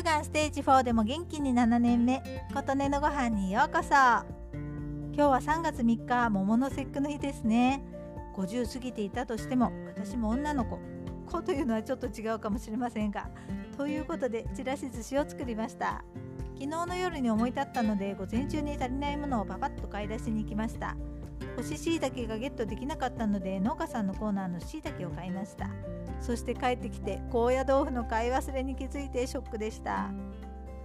乳がんステージ4でも元気に7年目琴音のご飯にようこそ。今日は3月3日桃の節句の日ですね。50過ぎていたとしても私も女の子。子というのはちょっと違うかもしれませんが。ということでちらし寿司を作りました。昨日の夜に思い立ったので午前中に足りないものをパパッと買い出しに行きました。干し椎茸がゲットできなかったので農家さんのコーナーの椎茸を買いました。そして帰ってきて高野豆腐の買い忘れに気づいてショックでした。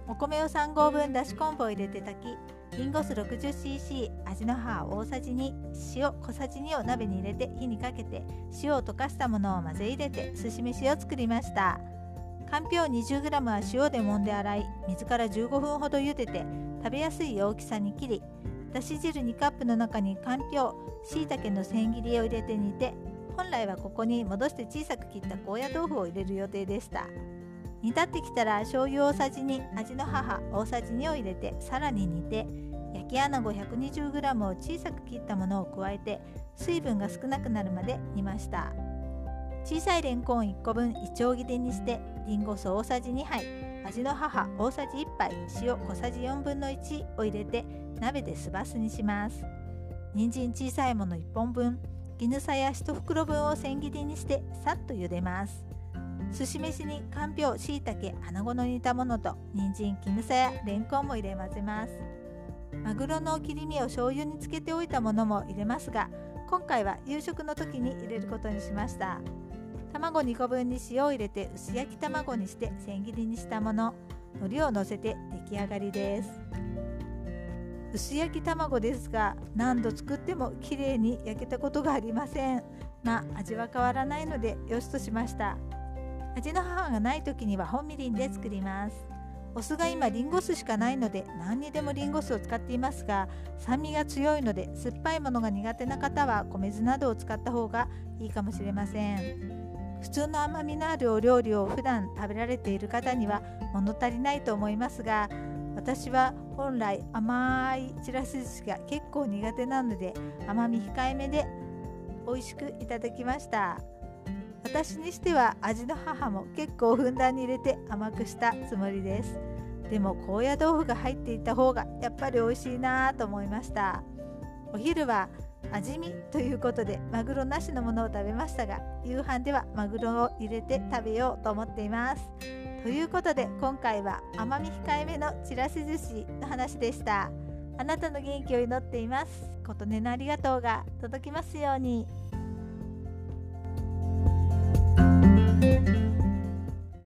お米を3合分だし昆布を入れて炊きリンゴ酢 60cc 味の葉大さじ2塩小さじ2を鍋に入れて火にかけて塩を溶かしたものを混ぜ入れて寿司飯を作りました。かんぴょう 20g は塩で揉んで洗い水から15分ほど茹でて食べやすい大きさに切りだし汁2カップの中にかんぴょうしいたけの千切りを入れて煮て本来はここに戻して小さく切った高野豆腐を入れる予定でした。煮立ってきたら醤油大さじ2味の母大さじ2を入れてさらに煮て焼き穴子 120g を小さく切ったものを加えて水分が少なくなるまで煮ました。小さいレンコン1個分いちょう切りにしてりんご酢大さじ2杯味の母大さじ1杯塩小さじ4分の1を入れて鍋で酢バスにします。人参小さいもの1本分絹さや1袋分を千切りにしてさっと茹でます。寿司飯にかんぴょうしいたけ穴子の煮たものと人参絹さやれんこんも入れ混ぜます。マグロの切り身を醤油につけておいたものも入れますが今回は夕食の時に入れることにしました。卵2個分に塩を入れて薄焼き卵にして千切りにしたもの。海苔をのせて出来上がりです。薄焼き卵ですが何度作っても綺麗に焼けたことがありません。まあ味は変わらないのでよしとしました。味の母がない時には本みりんで作ります。お酢が今リンゴ酢しかないので何にでもリンゴ酢を使っていますが酸味が強いので酸っぱいものが苦手な方は米酢などを使った方がいいかもしれません。普通の甘みのあるお料理を普段食べられている方には物足りないと思いますが私は本来甘いちらし寿司が結構苦手なので甘み控えめで美味しくいただきました。私にしては味の母も結構ふんだんに入れて甘くしたつもりです。でも高野豆腐が入っていた方がやっぱり美味しいなと思いました。お昼は味見ということでマグロなしのものを食べましたが夕飯ではマグロを入れて食べようと思っています。ということで今回は甘み控えめのちらし寿司の話でしたあなたの元気を祈っています琴音のありがとうが届きますように。